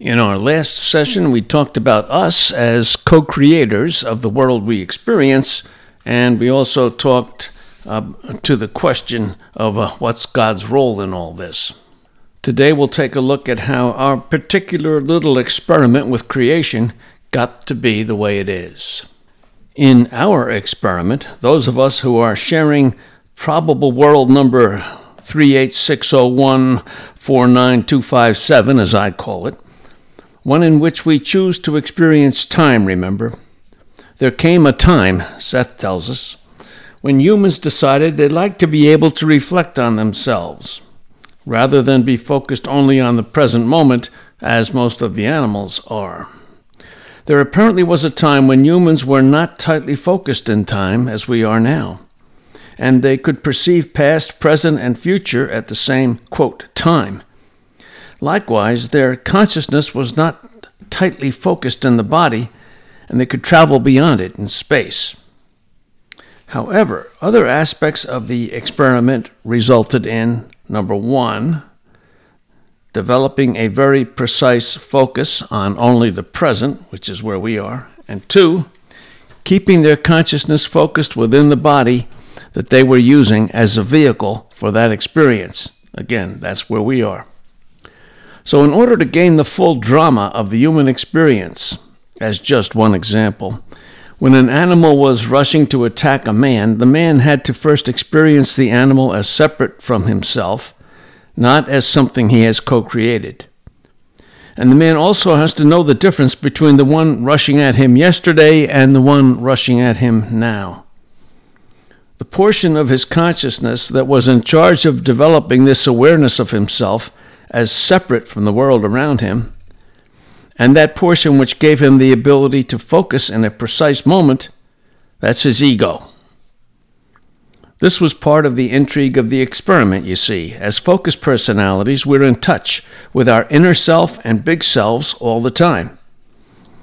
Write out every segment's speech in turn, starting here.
In our last session, we talked about us as co creators of the world we experience, and we also talked uh, to the question of uh, what's God's role in all this. Today, we'll take a look at how our particular little experiment with creation got to be the way it is. In our experiment, those of us who are sharing probable world number 38601 49257, as I call it, one in which we choose to experience time, remember? There came a time, Seth tells us, when humans decided they'd like to be able to reflect on themselves, rather than be focused only on the present moment, as most of the animals are. There apparently was a time when humans were not tightly focused in time as we are now, and they could perceive past, present, and future at the same, quote, time Likewise, their consciousness was not tightly focused in the body, and they could travel beyond it in space. However, other aspects of the experiment resulted in number one, developing a very precise focus on only the present, which is where we are, and two, keeping their consciousness focused within the body that they were using as a vehicle for that experience. Again, that's where we are. So, in order to gain the full drama of the human experience, as just one example, when an animal was rushing to attack a man, the man had to first experience the animal as separate from himself, not as something he has co created. And the man also has to know the difference between the one rushing at him yesterday and the one rushing at him now. The portion of his consciousness that was in charge of developing this awareness of himself as separate from the world around him, and that portion which gave him the ability to focus in a precise moment, that's his ego. This was part of the intrigue of the experiment, you see. As focused personalities, we're in touch with our inner self and big selves all the time.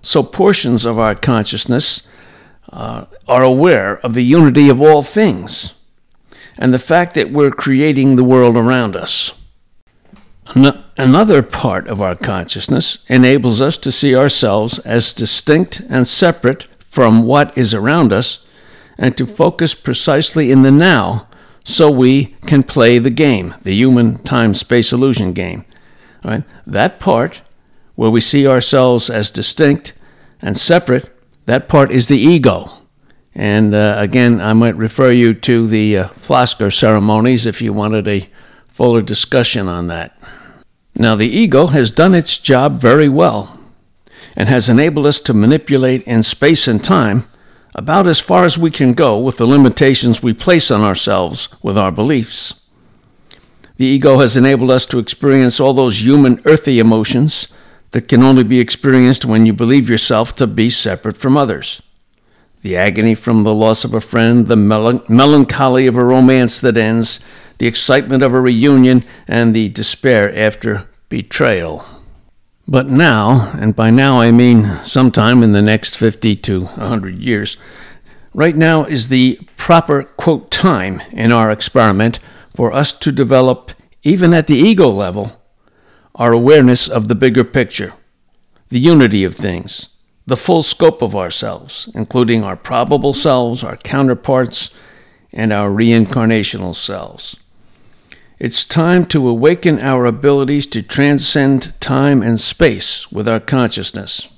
So portions of our consciousness uh, are aware of the unity of all things and the fact that we're creating the world around us. Another part of our consciousness enables us to see ourselves as distinct and separate from what is around us and to focus precisely in the now so we can play the game, the human time space illusion game. That part where we see ourselves as distinct and separate, that part is the ego. And uh, again, I might refer you to the uh, Flasker ceremonies if you wanted a fuller discussion on that. Now, the ego has done its job very well and has enabled us to manipulate in space and time about as far as we can go with the limitations we place on ourselves with our beliefs. The ego has enabled us to experience all those human, earthy emotions that can only be experienced when you believe yourself to be separate from others. The agony from the loss of a friend, the mel- melancholy of a romance that ends, the excitement of a reunion, and the despair after betrayal. But now, and by now I mean sometime in the next 50 to 100 years, right now is the proper, quote, time in our experiment for us to develop, even at the ego level, our awareness of the bigger picture, the unity of things, the full scope of ourselves, including our probable selves, our counterparts, and our reincarnational selves. It's time to awaken our abilities to transcend time and space with our consciousness.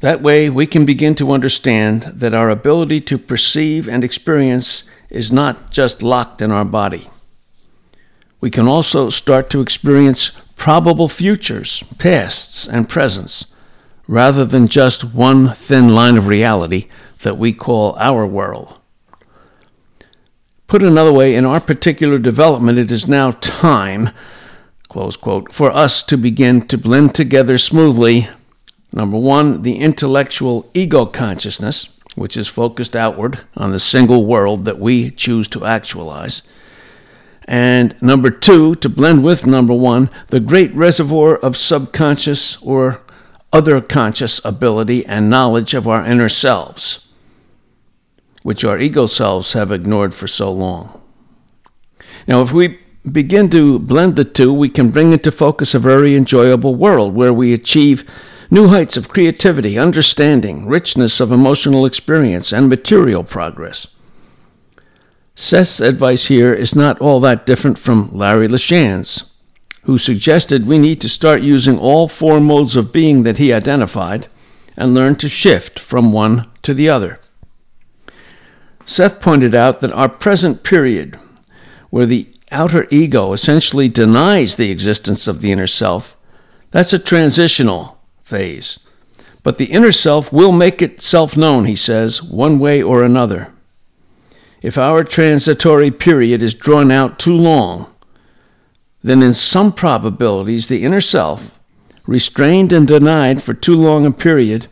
That way, we can begin to understand that our ability to perceive and experience is not just locked in our body. We can also start to experience probable futures, pasts, and presents, rather than just one thin line of reality that we call our world. Put another way, in our particular development, it is now time, close quote, for us to begin to blend together smoothly, Number one, the intellectual ego consciousness, which is focused outward on the single world that we choose to actualize. And number two, to blend with number one, the great reservoir of subconscious or other conscious ability and knowledge of our inner selves, which our ego selves have ignored for so long. Now, if we begin to blend the two, we can bring into focus a very enjoyable world where we achieve new heights of creativity, understanding, richness of emotional experience, and material progress. Seth's advice here is not all that different from Larry LeShan's, who suggested we need to start using all four modes of being that he identified and learn to shift from one to the other. Seth pointed out that our present period, where the outer ego essentially denies the existence of the inner self, that's a transitional phase. But the inner self will make itself known, he says, one way or another. If our transitory period is drawn out too long, then in some probabilities the inner self, restrained and denied for too long a period,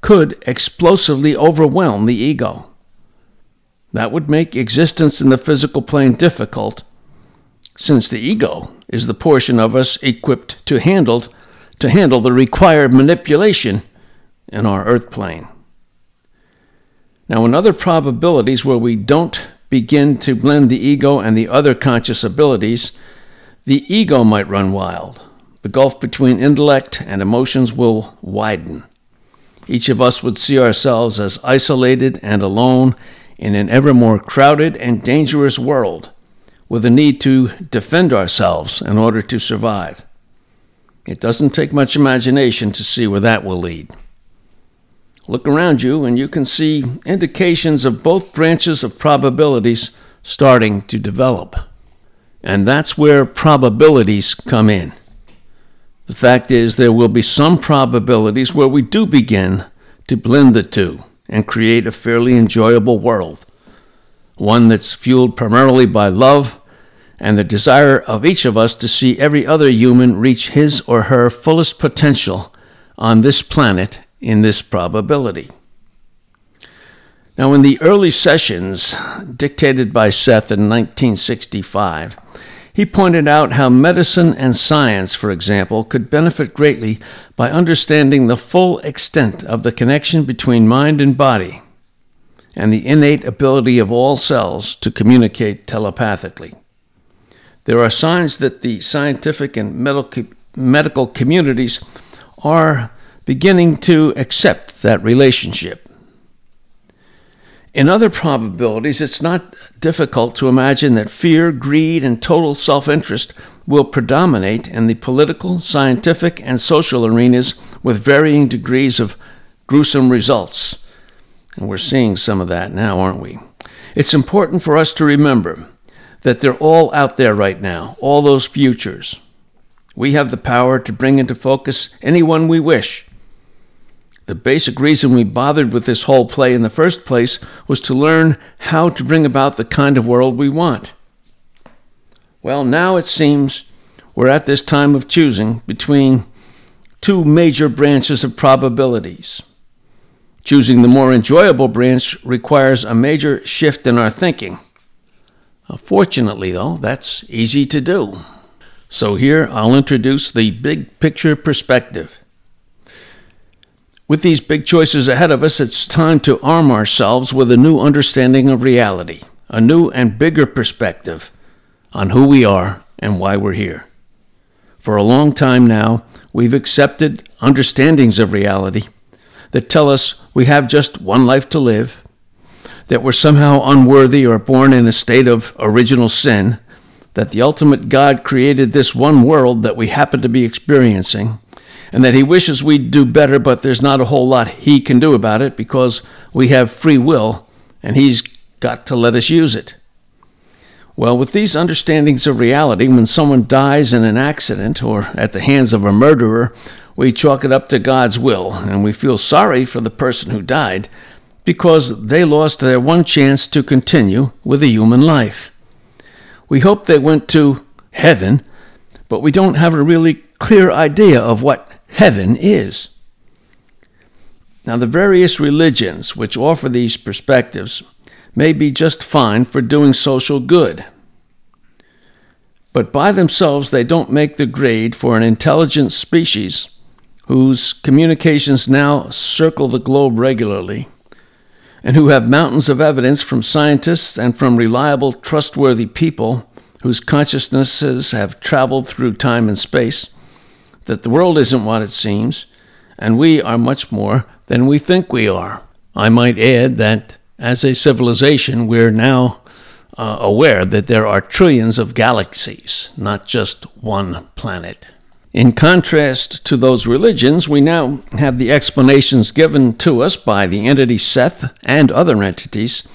could explosively overwhelm the ego. That would make existence in the physical plane difficult, since the ego is the portion of us equipped to handle, to handle the required manipulation in our earth plane. Now, in other probabilities where we don't begin to blend the ego and the other conscious abilities, the ego might run wild. The gulf between intellect and emotions will widen. Each of us would see ourselves as isolated and alone in an ever more crowded and dangerous world, with a need to defend ourselves in order to survive. It doesn't take much imagination to see where that will lead. Look around you and you can see indications of both branches of probabilities starting to develop. And that's where probabilities come in. The fact is, there will be some probabilities where we do begin to blend the two and create a fairly enjoyable world. One that's fueled primarily by love and the desire of each of us to see every other human reach his or her fullest potential on this planet in this probability. Now, in the early sessions dictated by Seth in 1965, he pointed out how medicine and science, for example, could benefit greatly by understanding the full extent of the connection between mind and body and the innate ability of all cells to communicate telepathically. There are signs that the scientific and medical, communities are beginning to accept that relationship. In other probabilities, it's not difficult to imagine that fear, greed, and total self interest will predominate in the political, scientific, and social arenas with varying degrees of gruesome results. And we're seeing some of that now, aren't we? It's important for us to remember that they're all out there right now, all those futures. We have the power to bring into focus anyone we wish the basic reason we bothered with this whole play in the first place was to learn how to bring about the kind of world we want. Well, now it seems we're at this time of choosing between two major branches of probabilities. Choosing the more enjoyable branch requires a major shift in our thinking. Uh, fortunately, though, that's easy to do. So here I'll introduce the big picture perspective. With these big choices ahead of us, it's time to arm ourselves with a new understanding of reality, a new and bigger perspective on who we are and why we're here. For a long time now, we've accepted understandings of reality that tell us we have just one life to live, that we're somehow unworthy or born in a state of original sin, that the ultimate God created this one world that we happen to be experiencing, and that he wishes we'd do better, but there's not a whole lot he can do about it because we have free will and he's got to let us use it. Well, with these understandings of reality, when someone dies in an accident or at the hands of a murderer, we chalk it up to God's will and we feel sorry for the person who died because they lost their one chance to continue with a human life. We hope they went to heaven, but we don't have a really clear idea of what heaven is. Now, the various religions which offer these perspectives may be just fine for doing social good. But by themselves, they don't make the grade for an intelligent species whose communications now circle the globe regularly, and who have mountains of evidence from scientists and from reliable, trustworthy people whose consciousnesses have traveled through time and space that the world isn't what it seems, and we are much more than we think we are. I might add that as a civilization, we're now uh, aware that there are trillions of galaxies, not just one planet. In contrast to those religions, we now have the explanations given to us by the entity Seth and other entities,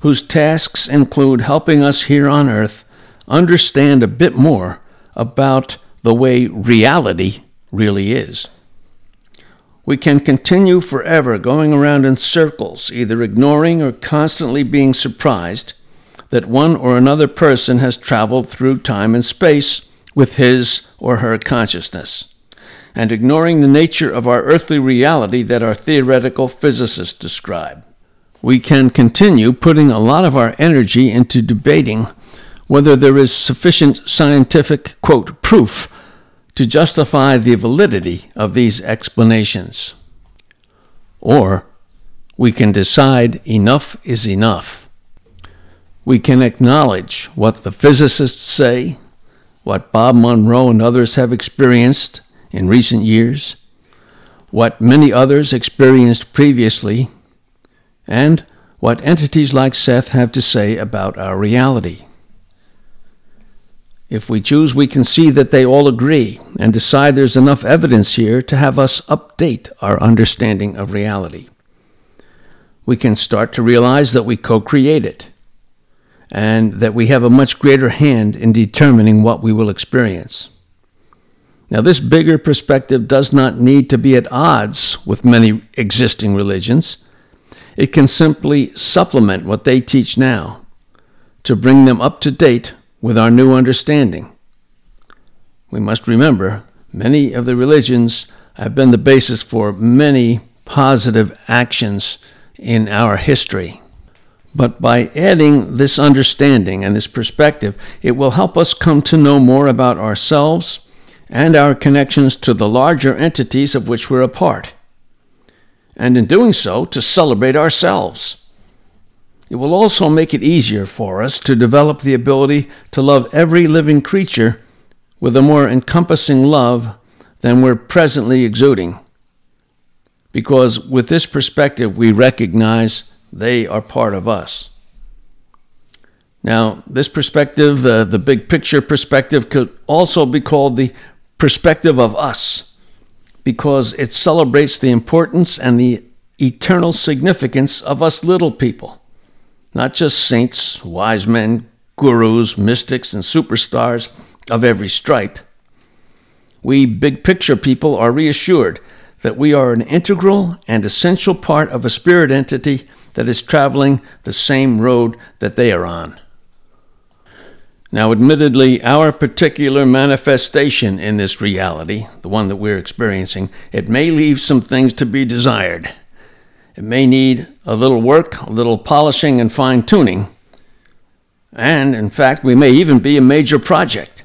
whose tasks include helping us here on Earth understand a bit more about the way reality really is. We can continue forever going around in circles, either ignoring or constantly being surprised that one or another person has traveled through time and space with his or her consciousness, and ignoring the nature of our earthly reality that our theoretical physicists describe. We can continue putting a lot of our energy into debating whether there is sufficient scientific, quote, proof to justify the validity of these explanations. Or we can decide enough is enough. We can acknowledge what the physicists say, what Bob Monroe and others have experienced in recent years, what many others experienced previously, and what entities like Seth have to say about our reality. If we choose, we can see that they all agree and decide there's enough evidence here to have us update our understanding of reality. We can start to realize that we co create it and that we have a much greater hand in determining what we will experience. Now, this bigger perspective does not need to be at odds with many existing religions. It can simply supplement what they teach now to bring them up to date with our new understanding. We must remember many of the religions have been the basis for many positive actions in our history. But by adding this understanding and this perspective, it will help us come to know more about ourselves and our connections to the larger entities of which we're a part. And in doing so, to celebrate ourselves. It will also make it easier for us to develop the ability to love every living creature with a more encompassing love than we're presently exuding. Because with this perspective, we recognize they are part of us. Now, this perspective, uh, the big picture perspective, could also be called the perspective of us because it celebrates the importance and the eternal significance of us little people not just saints, wise men, gurus, mystics, and superstars of every stripe. We big picture people are reassured that we are an integral and essential part of a spirit entity that is traveling the same road that they are on. Now, admittedly, our particular manifestation in this reality, the one that we're experiencing, it may leave some things to be desired. It may need a little work, a little polishing and fine tuning. And in fact, we may even be a major project.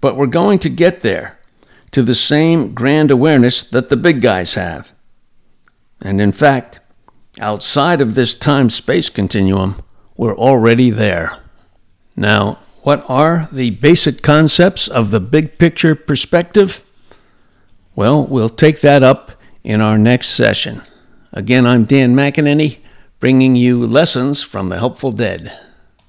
But we're going to get there to the same grand awareness that the big guys have. And in fact, outside of this time space continuum, we're already there. Now, what are the basic concepts of the big picture perspective? Well, we'll take that up in our next session. Again, I'm Dan McEnany, bringing you lessons from the helpful dead.